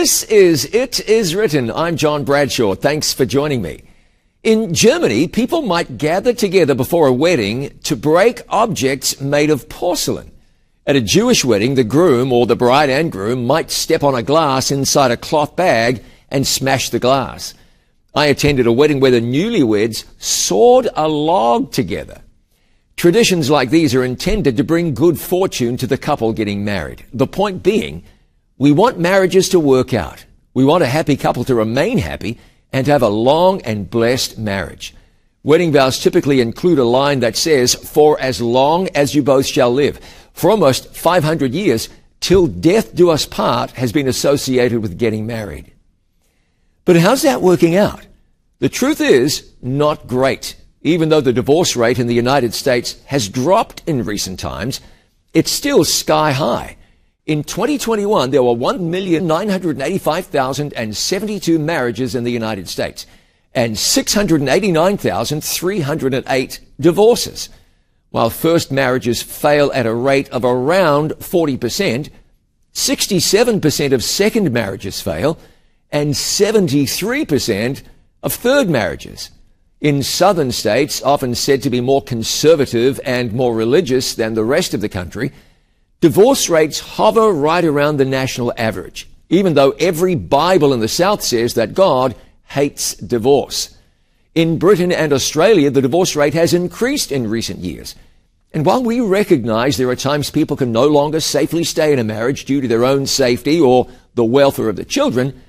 This is It Is Written. I'm John Bradshaw. Thanks for joining me. In Germany, people might gather together before a wedding to break objects made of porcelain. At a Jewish wedding, the groom or the bride and groom might step on a glass inside a cloth bag and smash the glass. I attended a wedding where the newlyweds sawed a log together. Traditions like these are intended to bring good fortune to the couple getting married. The point being, we want marriages to work out. We want a happy couple to remain happy and to have a long and blessed marriage. Wedding vows typically include a line that says, for as long as you both shall live. For almost 500 years, till death do us part has been associated with getting married. But how's that working out? The truth is, not great. Even though the divorce rate in the United States has dropped in recent times, it's still sky high. In 2021, there were 1,985,072 marriages in the United States and 689,308 divorces. While first marriages fail at a rate of around 40%, 67% of second marriages fail and 73% of third marriages. In southern states, often said to be more conservative and more religious than the rest of the country, Divorce rates hover right around the national average, even though every Bible in the South says that God hates divorce. In Britain and Australia, the divorce rate has increased in recent years. And while we recognize there are times people can no longer safely stay in a marriage due to their own safety or the welfare of the children,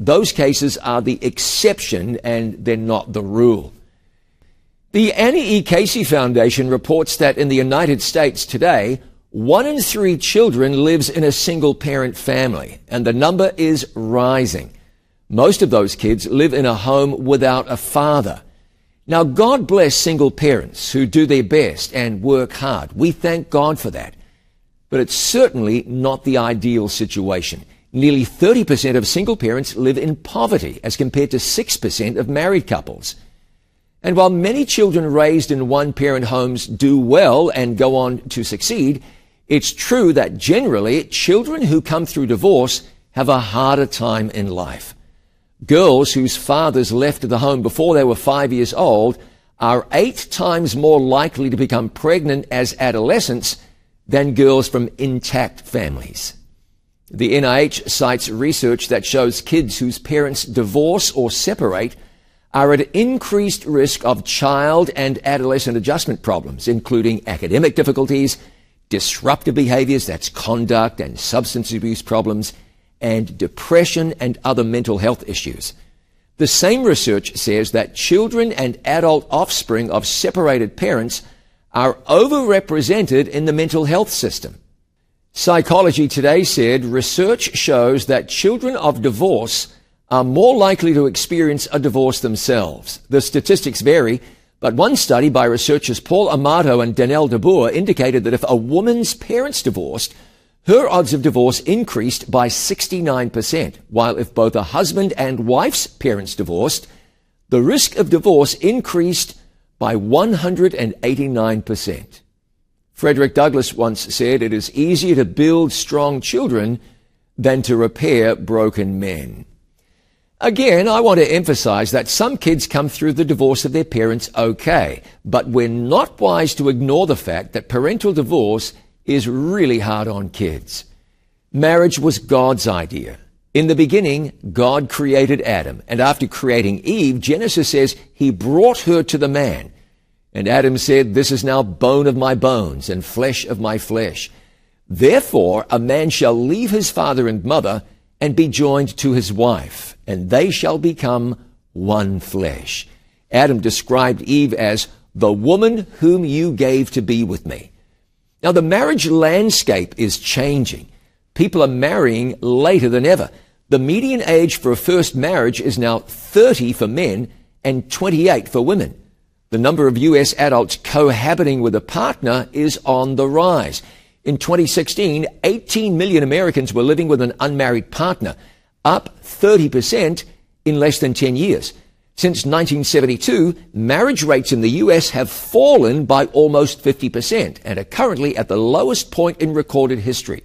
those cases are the exception and they're not the rule. The Annie E. Casey Foundation reports that in the United States today, one in three children lives in a single parent family, and the number is rising. Most of those kids live in a home without a father. Now, God bless single parents who do their best and work hard. We thank God for that. But it's certainly not the ideal situation. Nearly 30% of single parents live in poverty as compared to 6% of married couples. And while many children raised in one parent homes do well and go on to succeed, it's true that generally children who come through divorce have a harder time in life. Girls whose fathers left the home before they were five years old are eight times more likely to become pregnant as adolescents than girls from intact families. The NIH cites research that shows kids whose parents divorce or separate are at increased risk of child and adolescent adjustment problems, including academic difficulties, disruptive behaviors, that's conduct and substance abuse problems, and depression and other mental health issues. The same research says that children and adult offspring of separated parents are overrepresented in the mental health system. Psychology Today said research shows that children of divorce are more likely to experience a divorce themselves. The statistics vary, but one study by researchers Paul Amato and Danelle DeBoer indicated that if a woman's parents divorced, her odds of divorce increased by 69%, while if both a husband and wife's parents divorced, the risk of divorce increased by 189%. Frederick Douglass once said, it is easier to build strong children than to repair broken men. Again, I want to emphasize that some kids come through the divorce of their parents okay, but we're not wise to ignore the fact that parental divorce is really hard on kids. Marriage was God's idea. In the beginning, God created Adam, and after creating Eve, Genesis says he brought her to the man. And Adam said, This is now bone of my bones and flesh of my flesh. Therefore, a man shall leave his father and mother and be joined to his wife, and they shall become one flesh. Adam described Eve as the woman whom you gave to be with me. Now the marriage landscape is changing. People are marrying later than ever. The median age for a first marriage is now 30 for men and 28 for women. The number of U.S. adults cohabiting with a partner is on the rise. In 2016, 18 million Americans were living with an unmarried partner, up 30% in less than 10 years. Since 1972, marriage rates in the U.S. have fallen by almost 50% and are currently at the lowest point in recorded history.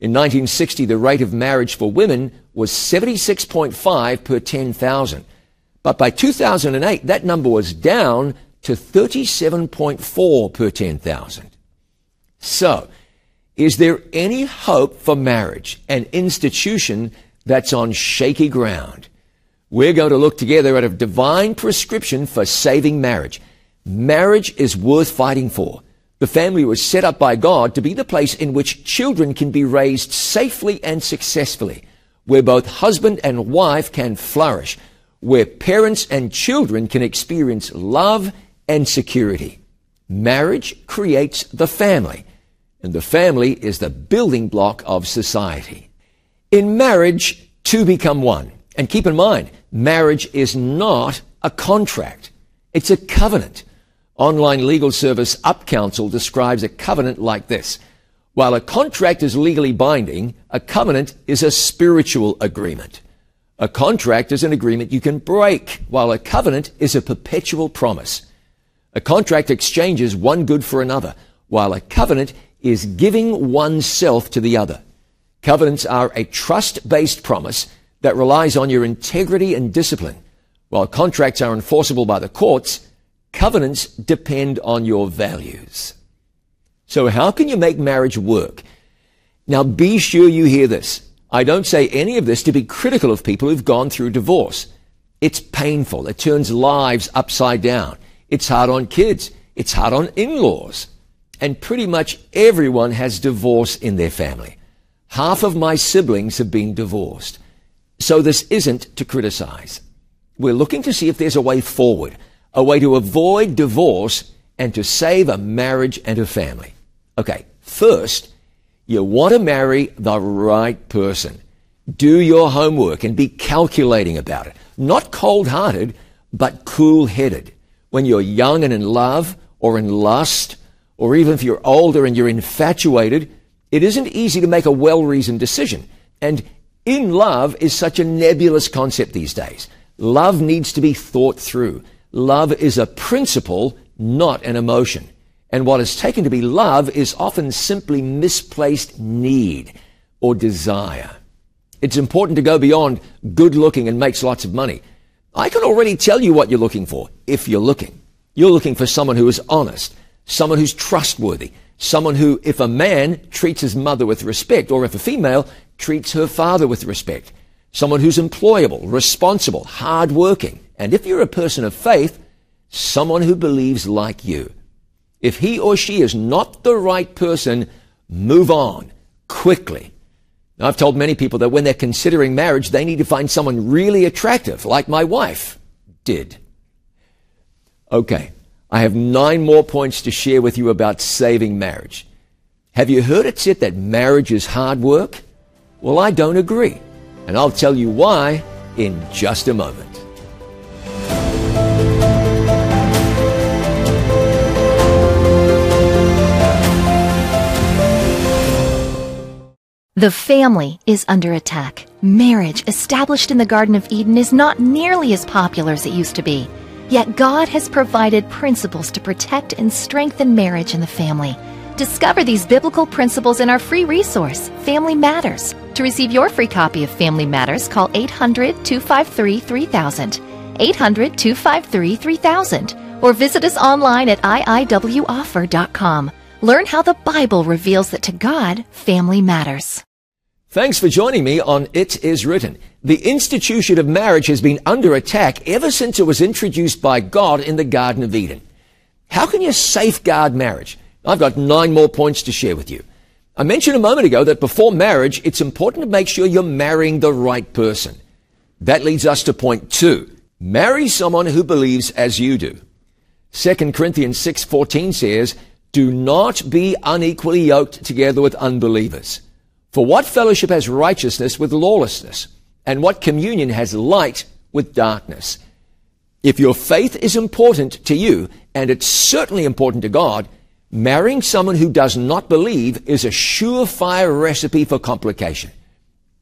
In 1960, the rate of marriage for women was 76.5 per 10,000. But by 2008, that number was down to 37.4 per 10,000. So, is there any hope for marriage, an institution that's on shaky ground? We're going to look together at a divine prescription for saving marriage. Marriage is worth fighting for. The family was set up by God to be the place in which children can be raised safely and successfully, where both husband and wife can flourish, where parents and children can experience love and security. Marriage creates the family, and the family is the building block of society. In marriage, two become one. And keep in mind, marriage is not a contract. It's a covenant. Online legal service UpCounsel describes a covenant like this. While a contract is legally binding, a covenant is a spiritual agreement. A contract is an agreement you can break, while a covenant is a perpetual promise. A contract exchanges one good for another, while a covenant is giving oneself to the other. Covenants are a trust-based promise that relies on your integrity and discipline. While contracts are enforceable by the courts, covenants depend on your values. So how can you make marriage work? Now be sure you hear this. I don't say any of this to be critical of people who've gone through divorce. It's painful. It turns lives upside down. It's hard on kids. It's hard on in-laws. And pretty much everyone has divorce in their family. Half of my siblings have been divorced. So this isn't to criticize. We're looking to see if there's a way forward, a way to avoid divorce and to save a marriage and a family. Okay, first, you want to marry the right person. Do your homework and be calculating about it. Not cold-hearted, but cool-headed. When you're young and in love or in lust, or even if you're older and you're infatuated, it isn't easy to make a well-reasoned decision. And in love is such a nebulous concept these days. Love needs to be thought through. Love is a principle, not an emotion. And what is taken to be love is often simply misplaced need or desire. It's important to go beyond good looking and makes lots of money. I can already tell you what you're looking for if you're looking. You're looking for someone who is honest, someone who's trustworthy, someone who, if a man treats his mother with respect, or if a female treats her father with respect, someone who's employable, responsible, hardworking, and if you're a person of faith, someone who believes like you. If he or she is not the right person, move on quickly. Now, I've told many people that when they're considering marriage, they need to find someone really attractive, like my wife did. Okay, I have nine more points to share with you about saving marriage. Have you heard it said that marriage is hard work? Well, I don't agree. And I'll tell you why in just a moment. The family is under attack. Marriage, established in the Garden of Eden, is not nearly as popular as it used to be. Yet God has provided principles to protect and strengthen marriage and the family. Discover these biblical principles in our free resource, Family Matters. To receive your free copy of Family Matters, call 800 253 3000, 800 253 3000, or visit us online at iiwoffer.com. Learn how the Bible reveals that to God, family matters. Thanks for joining me on It Is Written. The institution of marriage has been under attack ever since it was introduced by God in the Garden of Eden. How can you safeguard marriage? I've got nine more points to share with you. I mentioned a moment ago that before marriage, it's important to make sure you're marrying the right person. That leads us to point two. Marry someone who believes as you do. 2 Corinthians 6:14 says, "Do not be unequally yoked together with unbelievers." For what fellowship has righteousness with lawlessness? And what communion has light with darkness? If your faith is important to you, and it's certainly important to God, marrying someone who does not believe is a surefire recipe for complication.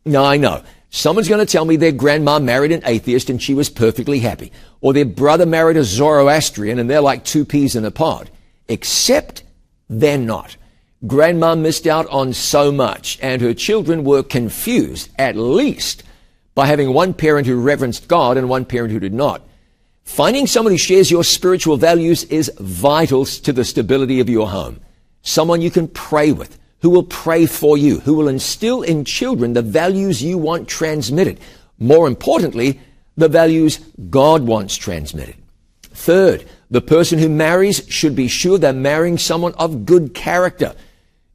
Now I know. Someone's going to tell me their grandma married an atheist and she was perfectly happy. Or their brother married a Zoroastrian and they're like two peas in a pod. Except they're not. Grandma missed out on so much, and her children were confused, at least, by having one parent who reverenced God and one parent who did not. Finding someone who shares your spiritual values is vital to the stability of your home. Someone you can pray with, who will pray for you, who will instill in children the values you want transmitted. More importantly, the values God wants transmitted. Third, the person who marries should be sure they're marrying someone of good character.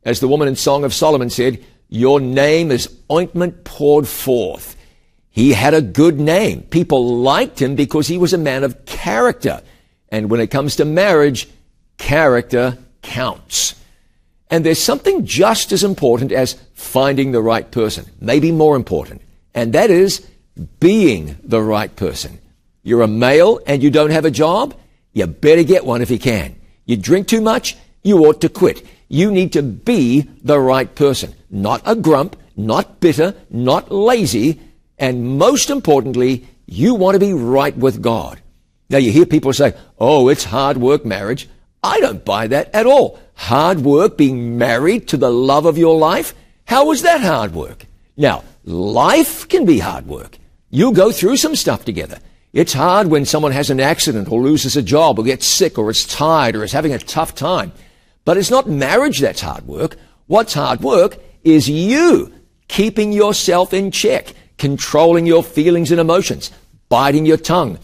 As the woman in Song of Solomon said, your name is ointment poured forth. He had a good name. People liked him because he was a man of character. And when it comes to marriage, character counts. And there's something just as important as finding the right person, maybe more important, and that is being the right person. You're a male and you don't have a job? You better get one if you can. You drink too much? You ought to quit. You need to be the right person. Not a grump, not bitter, not lazy, and most importantly, you want to be right with God. Now you hear people say, oh, it's hard work marriage. I don't buy that at all. Hard work being married to the love of your life? How is that hard work? Now, life can be hard work. You go through some stuff together. It's hard when someone has an accident or loses a job or gets sick or is tired or is having a tough time. But it's not marriage that's hard work. What's hard work is you keeping yourself in check, controlling your feelings and emotions, biting your tongue,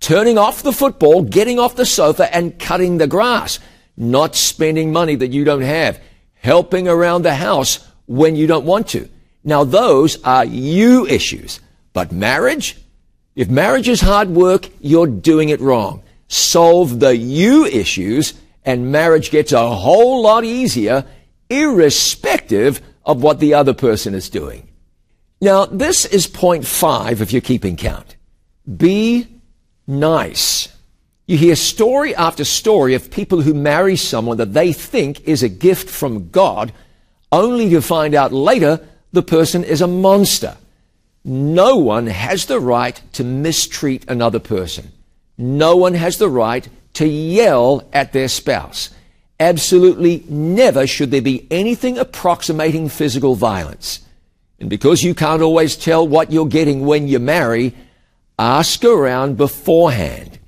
turning off the football, getting off the sofa and cutting the grass, not spending money that you don't have, helping around the house when you don't want to. Now those are you issues. But marriage? If marriage is hard work, you're doing it wrong. Solve the you issues and marriage gets a whole lot easier irrespective of what the other person is doing. Now, this is point five if you're keeping count. Be nice. You hear story after story of people who marry someone that they think is a gift from God, only to find out later the person is a monster. No one has the right to mistreat another person. No one has the right to yell at their spouse. Absolutely never should there be anything approximating physical violence. And because you can't always tell what you're getting when you marry, Ask around beforehand.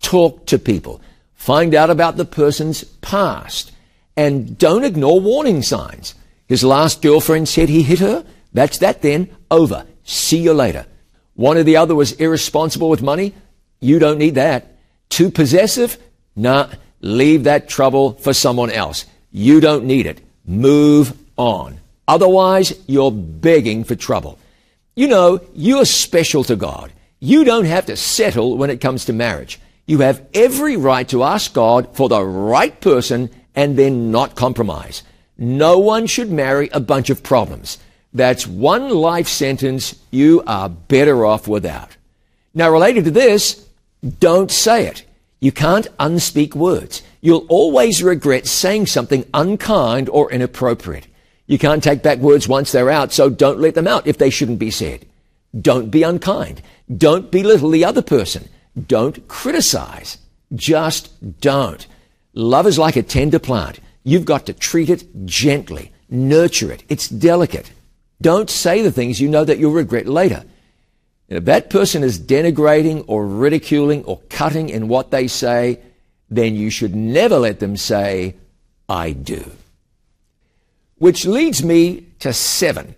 Talk to people. Find out about the person's past. And don't ignore warning signs. His last girlfriend said he hit her. That's that then. Over. See you later. One or the other was irresponsible with money. You don't need that. Too possessive? Nah, leave that trouble for someone else. You don't need it. Move on. Otherwise, you're begging for trouble. You know, you are special to God. You don't have to settle when it comes to marriage. You have every right to ask God for the right person and then not compromise. No one should marry a bunch of problems. That's one life sentence you are better off without. Now, related to this, don't say it. You can't unspeak words. You'll always regret saying something unkind or inappropriate. You can't take back words once they're out, so don't let them out if they shouldn't be said. Don't be unkind. Don't belittle the other person. Don't criticize. Just don't. Love is like a tender plant. You've got to treat it gently, nurture it. It's delicate. Don't say the things you know that you'll regret later. And if that person is denigrating or ridiculing or cutting in what they say, then you should never let them say, I do. Which leads me to seven.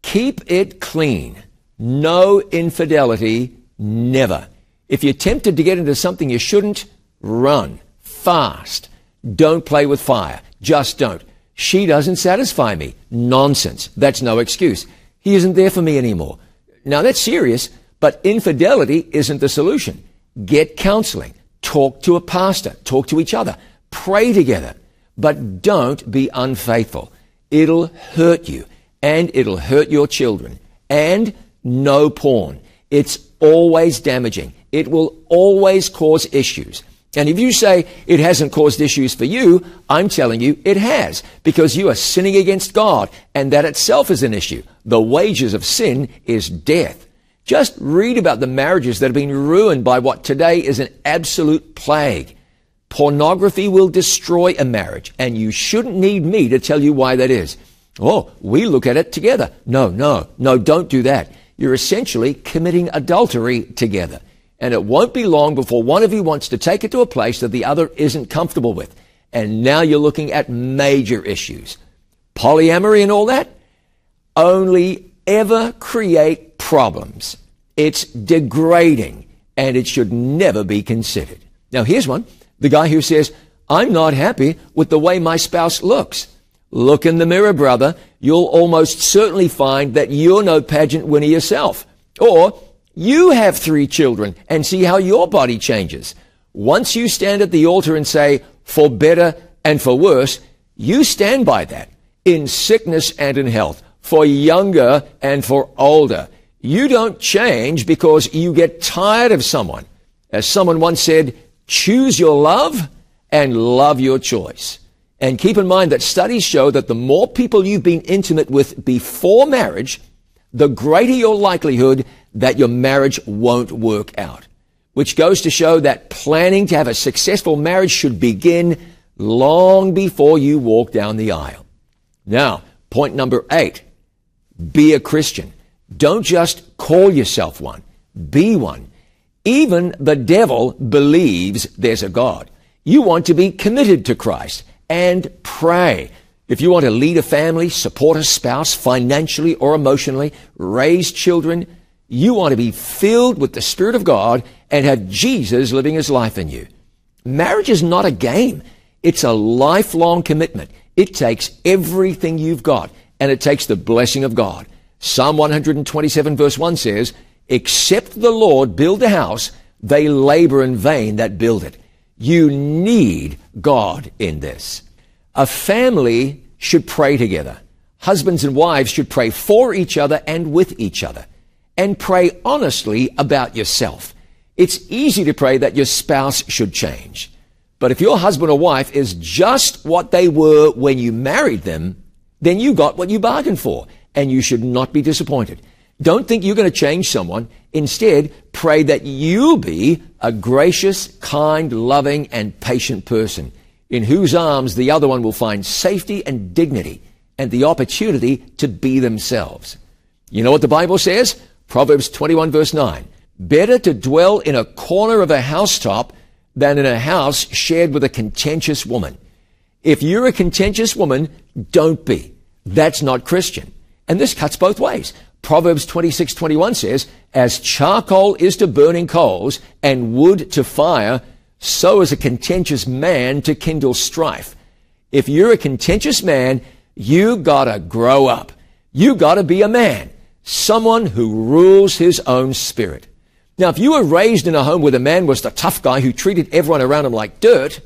Keep it clean. No infidelity, never. If you're tempted to get into something you shouldn't, run fast. Don't play with fire. Just don't. She doesn't satisfy me. Nonsense. That's no excuse. He isn't there for me anymore. Now that's serious, but infidelity isn't the solution. Get counseling. Talk to a pastor. Talk to each other. Pray together. But don't be unfaithful. It'll hurt you and it'll hurt your children. And no porn. It's always damaging. It will always cause issues. And if you say it hasn't caused issues for you, I'm telling you it has, because you are sinning against God, and that itself is an issue. The wages of sin is death. Just read about the marriages that have been ruined by what today is an absolute plague. Pornography will destroy a marriage, and you shouldn't need me to tell you why that is. Oh, we look at it together. No, no, no, don't do that. You're essentially committing adultery together. And it won't be long before one of you wants to take it to a place that the other isn't comfortable with. And now you're looking at major issues. Polyamory and all that only ever create problems. It's degrading and it should never be considered. Now here's one. The guy who says, I'm not happy with the way my spouse looks. Look in the mirror, brother. You'll almost certainly find that you're no pageant winner yourself. Or you have three children and see how your body changes. Once you stand at the altar and say, for better and for worse, you stand by that in sickness and in health, for younger and for older. You don't change because you get tired of someone. As someone once said, choose your love and love your choice. And keep in mind that studies show that the more people you've been intimate with before marriage, the greater your likelihood that your marriage won't work out. Which goes to show that planning to have a successful marriage should begin long before you walk down the aisle. Now, point number eight. Be a Christian. Don't just call yourself one. Be one. Even the devil believes there's a God. You want to be committed to Christ and pray. If you want to lead a family, support a spouse financially or emotionally, raise children, you want to be filled with the Spirit of God and have Jesus living his life in you. Marriage is not a game. It's a lifelong commitment. It takes everything you've got and it takes the blessing of God. Psalm 127 verse 1 says, Except the Lord build a house, they labor in vain that build it. You need God in this. A family should pray together. Husbands and wives should pray for each other and with each other. And pray honestly about yourself. It's easy to pray that your spouse should change. But if your husband or wife is just what they were when you married them, then you got what you bargained for, and you should not be disappointed. Don't think you're going to change someone. Instead, pray that you'll be a gracious, kind, loving, and patient person in whose arms the other one will find safety and dignity and the opportunity to be themselves. You know what the Bible says? Proverbs 21 verse 9. Better to dwell in a corner of a housetop than in a house shared with a contentious woman. If you're a contentious woman, don't be. That's not Christian. And this cuts both ways. Proverbs 26:21 says, "As charcoal is to burning coals and wood to fire, so is a contentious man to kindle strife." If you're a contentious man, you gotta grow up. You gotta be a man, someone who rules his own spirit. Now, if you were raised in a home where the man was the tough guy who treated everyone around him like dirt,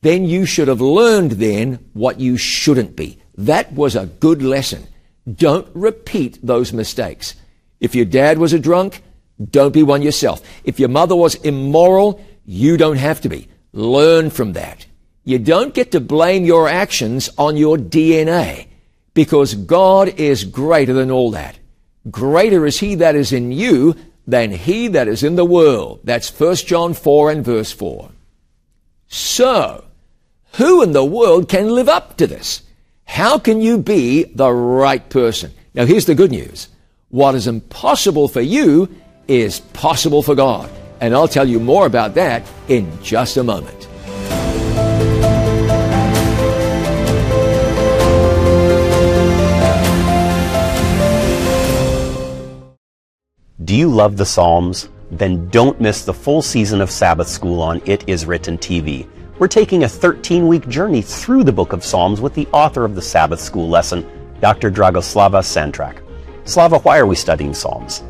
then you should have learned then what you shouldn't be. That was a good lesson. Don't repeat those mistakes. If your dad was a drunk, don't be one yourself. If your mother was immoral, you don't have to be. Learn from that. You don't get to blame your actions on your DNA because God is greater than all that. Greater is he that is in you than he that is in the world. That's 1 John 4 and verse 4. So, who in the world can live up to this? How can you be the right person? Now here's the good news. What is impossible for you is possible for God. And I'll tell you more about that in just a moment. Do you love the Psalms? Then don't miss the full season of Sabbath School on It Is Written TV. We're taking a 13 week journey through the book of Psalms with the author of the Sabbath School lesson, Dr. Dragoslava Santrac. Slava, why are we studying Psalms?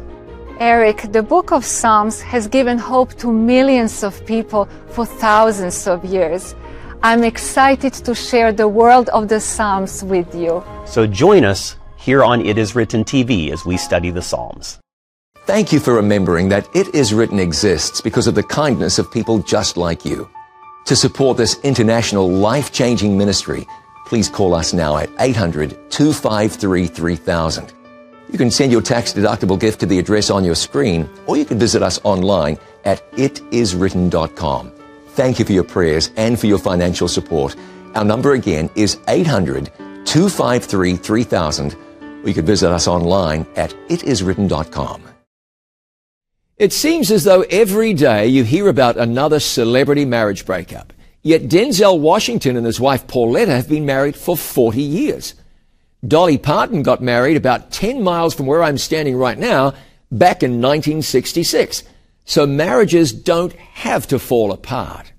Eric, the book of Psalms has given hope to millions of people for thousands of years. I'm excited to share the world of the Psalms with you. So join us here on It Is Written TV as we study the Psalms. Thank you for remembering that It Is Written exists because of the kindness of people just like you. To support this international life-changing ministry, please call us now at 800-253-3000. You can send your tax-deductible gift to the address on your screen, or you can visit us online at itiswritten.com. Thank you for your prayers and for your financial support. Our number again is 800 253 3000. Or you can visit us online at itiswritten.com. It seems as though every day you hear about another celebrity marriage breakup. Yet Denzel Washington and his wife Pauletta have been married for 40 years. Dolly Parton got married about 10 miles from where I'm standing right now back in 1966. So marriages don't have to fall apart.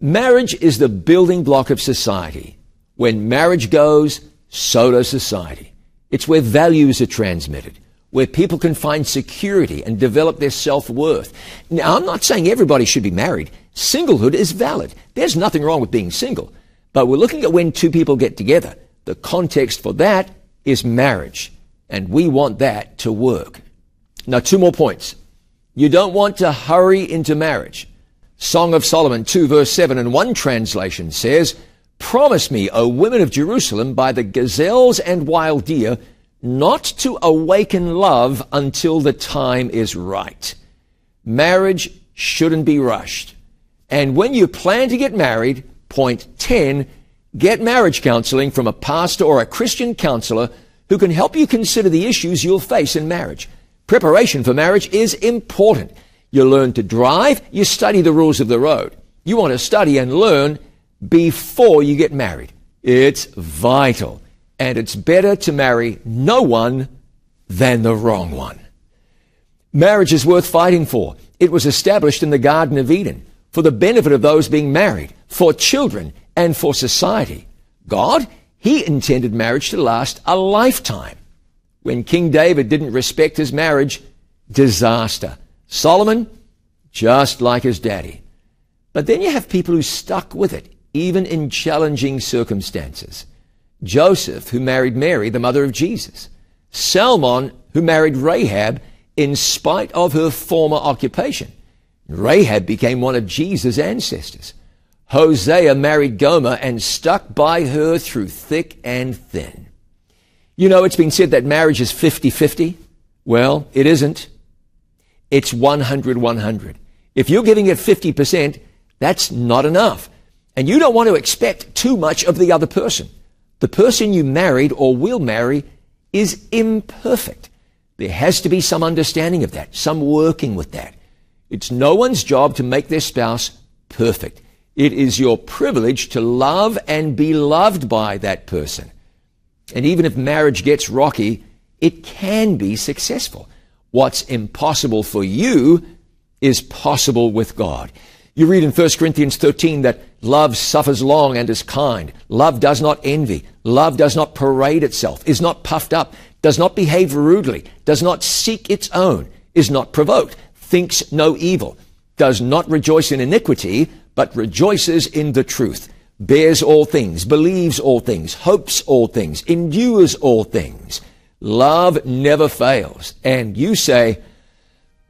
Marriage is the building block of society. When marriage goes, so does society. It's where values are transmitted, where people can find security and develop their self-worth. Now, I'm not saying everybody should be married. Singlehood is valid. There's nothing wrong with being single. But we're looking at when two people get together. The context for that is marriage. And we want that to work. Now, two more points. You don't want to hurry into marriage. Song of Solomon 2 verse 7 and one translation says, Promise me, O women of Jerusalem, by the gazelles and wild deer, not to awaken love until the time is right. Marriage shouldn't be rushed. And when you plan to get married, point 10, get marriage counseling from a pastor or a Christian counselor who can help you consider the issues you'll face in marriage. Preparation for marriage is important. You learn to drive, you study the rules of the road. You want to study and learn before you get married. It's vital. And it's better to marry no one than the wrong one. Marriage is worth fighting for. It was established in the Garden of Eden for the benefit of those being married, for children, and for society. God, He intended marriage to last a lifetime. When King David didn't respect his marriage, disaster. Solomon, just like his daddy. But then you have people who stuck with it, even in challenging circumstances. Joseph, who married Mary, the mother of Jesus. Salmon, who married Rahab in spite of her former occupation. Rahab became one of Jesus' ancestors. Hosea married Gomer and stuck by her through thick and thin. You know, it's been said that marriage is 50-50. Well, it isn't. It's 100-100. If you're giving it 50%, that's not enough. And you don't want to expect too much of the other person. The person you married or will marry is imperfect. There has to be some understanding of that, some working with that. It's no one's job to make their spouse perfect. It is your privilege to love and be loved by that person. And even if marriage gets rocky, it can be successful. What's impossible for you is possible with God. You read in 1 Corinthians 13 that love suffers long and is kind. Love does not envy. Love does not parade itself, is not puffed up, does not behave rudely, does not seek its own, is not provoked, thinks no evil, does not rejoice in iniquity, but rejoices in the truth bears all things, believes all things, hopes all things, endures all things. Love never fails. And you say,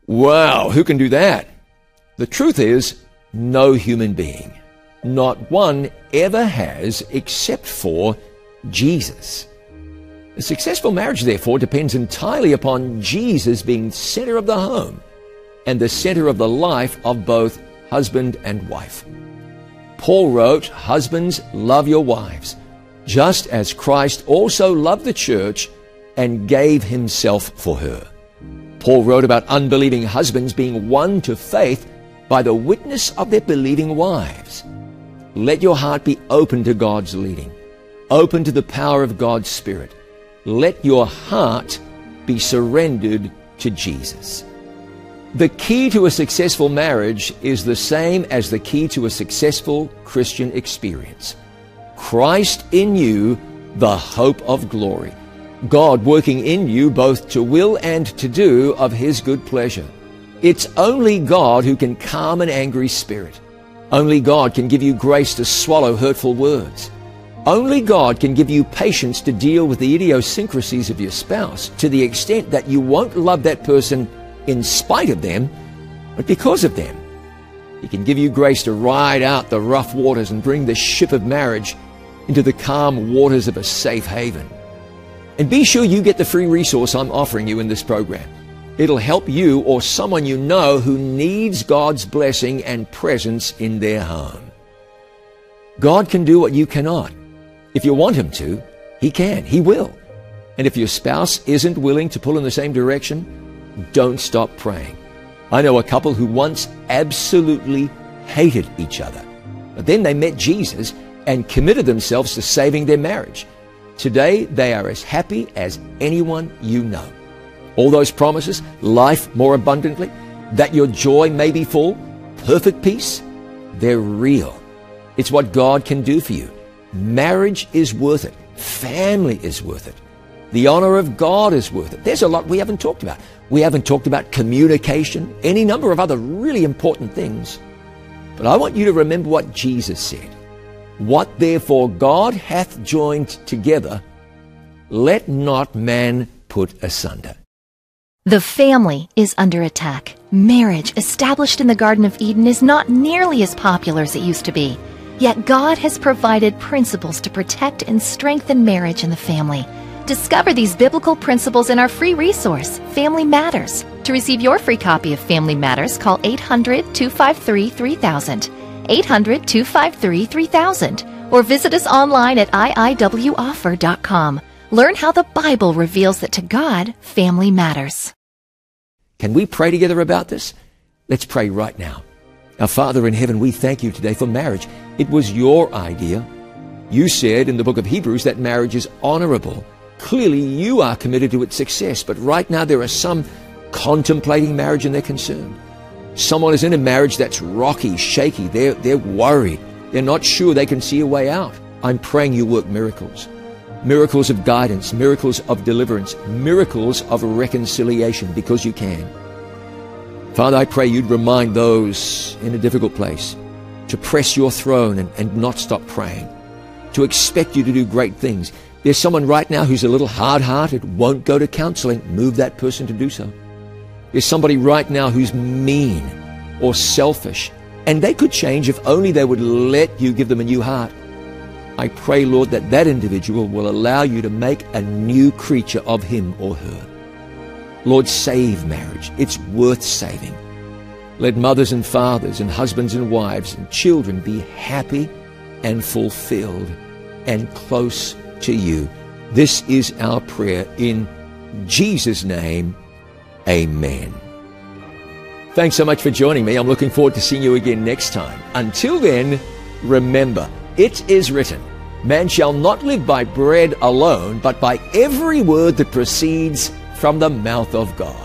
wow, who can do that? The truth is, no human being, not one ever has except for Jesus. A successful marriage, therefore, depends entirely upon Jesus being center of the home and the center of the life of both husband and wife. Paul wrote, Husbands, love your wives, just as Christ also loved the church and gave himself for her. Paul wrote about unbelieving husbands being won to faith by the witness of their believing wives. Let your heart be open to God's leading, open to the power of God's Spirit. Let your heart be surrendered to Jesus. The key to a successful marriage is the same as the key to a successful Christian experience. Christ in you, the hope of glory. God working in you both to will and to do of His good pleasure. It's only God who can calm an angry spirit. Only God can give you grace to swallow hurtful words. Only God can give you patience to deal with the idiosyncrasies of your spouse to the extent that you won't love that person in spite of them, but because of them. He can give you grace to ride out the rough waters and bring the ship of marriage into the calm waters of a safe haven. And be sure you get the free resource I'm offering you in this program. It'll help you or someone you know who needs God's blessing and presence in their home. God can do what you cannot. If you want Him to, He can. He will. And if your spouse isn't willing to pull in the same direction, don't stop praying. I know a couple who once absolutely hated each other, but then they met Jesus and committed themselves to saving their marriage. Today, they are as happy as anyone you know. All those promises, life more abundantly, that your joy may be full, perfect peace, they're real. It's what God can do for you. Marriage is worth it. Family is worth it. The honor of God is worth it. There's a lot we haven't talked about. We haven't talked about communication, any number of other really important things. But I want you to remember what Jesus said. What therefore God hath joined together, let not man put asunder. The family is under attack. Marriage, established in the Garden of Eden, is not nearly as popular as it used to be. Yet God has provided principles to protect and strengthen marriage and the family. Discover these biblical principles in our free resource, Family Matters. To receive your free copy of Family Matters, call 800 253 3000, 800 253 3000, or visit us online at iiwoffer.com. Learn how the Bible reveals that to God, family matters. Can we pray together about this? Let's pray right now. Our Father in heaven, we thank you today for marriage. It was your idea. You said in the book of Hebrews that marriage is honorable. Clearly, you are committed to its success, but right now there are some contemplating marriage and they're concerned. Someone is in a marriage that's rocky, shaky. They're, they're worried. They're not sure they can see a way out. I'm praying you work miracles. Miracles of guidance, miracles of deliverance, miracles of reconciliation because you can. Father, I pray you'd remind those in a difficult place to press your throne and, and not stop praying, to expect you to do great things. There's someone right now who's a little hard hearted, won't go to counseling. Move that person to do so. There's somebody right now who's mean or selfish, and they could change if only they would let you give them a new heart. I pray, Lord, that that individual will allow you to make a new creature of him or her. Lord, save marriage. It's worth saving. Let mothers and fathers and husbands and wives and children be happy and fulfilled and close to you. This is our prayer in Jesus' name. Amen. Thanks so much for joining me. I'm looking forward to seeing you again next time. Until then, remember, it is written, Man shall not live by bread alone, but by every word that proceeds from the mouth of God.